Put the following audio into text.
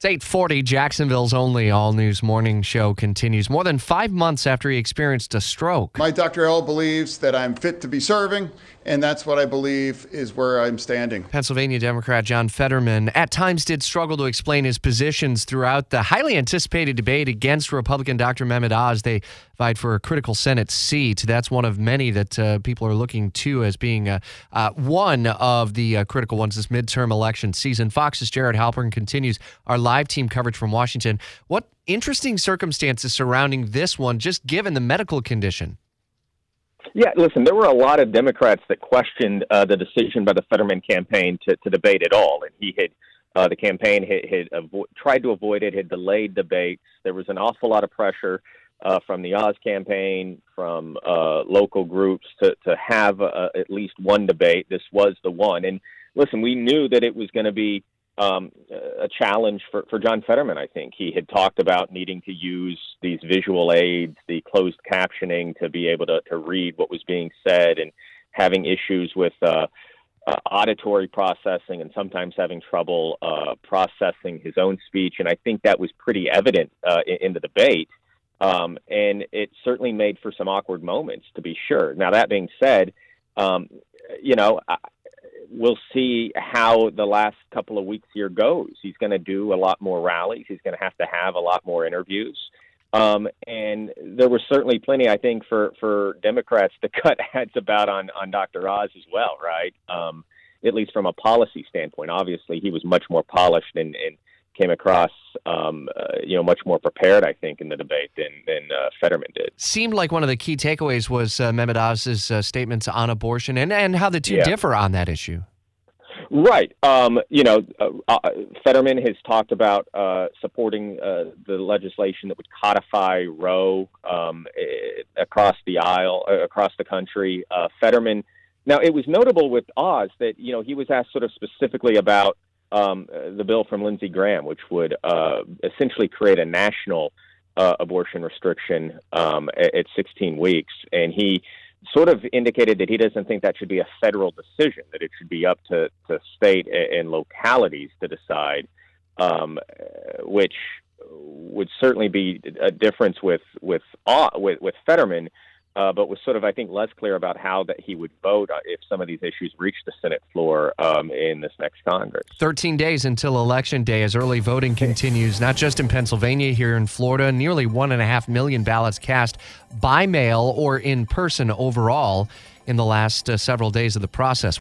It's 840, Jacksonville's only all news morning show continues more than five months after he experienced a stroke. My Dr. L believes that I'm fit to be serving, and that's what I believe is where I'm standing. Pennsylvania Democrat John Fetterman at times did struggle to explain his positions throughout the highly anticipated debate against Republican Dr. Mehmet Oz. They vied for a critical Senate seat. That's one of many that uh, people are looking to as being uh, uh, one of the uh, critical ones this midterm election season. Fox's Jared Halpern continues our live team coverage from Washington. What interesting circumstances surrounding this one, just given the medical condition? Yeah, listen, there were a lot of Democrats that questioned uh, the decision by the Fetterman campaign to, to debate at all. And he had, uh, the campaign had, had avo- tried to avoid it, had delayed debates. There was an awful lot of pressure uh, from the Oz campaign, from uh, local groups to, to have uh, at least one debate. This was the one. And listen, we knew that it was going to be um, a challenge for, for John Fetterman, I think. He had talked about needing to use these visual aids, the closed captioning, to be able to, to read what was being said and having issues with uh, uh, auditory processing and sometimes having trouble uh, processing his own speech. And I think that was pretty evident uh, in, in the debate. Um, and it certainly made for some awkward moments, to be sure. Now, that being said, um, you know, we'll see how the last couple of weeks here goes. He's going to do a lot more rallies. He's going to have to have a lot more interviews. Um, and there was certainly plenty, I think, for, for Democrats to cut heads about on, on Dr. Oz as well, right? Um, at least from a policy standpoint. Obviously, he was much more polished and, and came across, um, uh, you know, much more prepared, I think, in the debate than than uh, Fetterman did. Seemed like one of the key takeaways was uh, Mehmet Oz's uh, statements on abortion and and how the two Yeah. differ on that issue. Right. Um, you know, uh, uh, Fetterman has talked about uh, supporting uh, the legislation that would codify Roe um, across the aisle, uh, across the country. Uh, Fetterman. Now, it was notable with Oz that you know he was asked sort of specifically about um, uh, the bill from Lindsey Graham, which would uh, essentially create a national uh, abortion restriction um, at, at 16 weeks, and he sort of indicated that he doesn't think that should be a federal decision, that it should be up to, to state and localities to decide, um, uh, which would certainly be a difference with with with, with Fetterman, uh, but was sort of I think less clear about how that he would vote uh, if some of these issues reached the Senate floor um, in this next Congress. 13 days until Election Day as early voting continues, not just in Pennsylvania, here in Florida. Nearly one and a half million ballots cast by mail or in person overall in the last uh, several days of the process.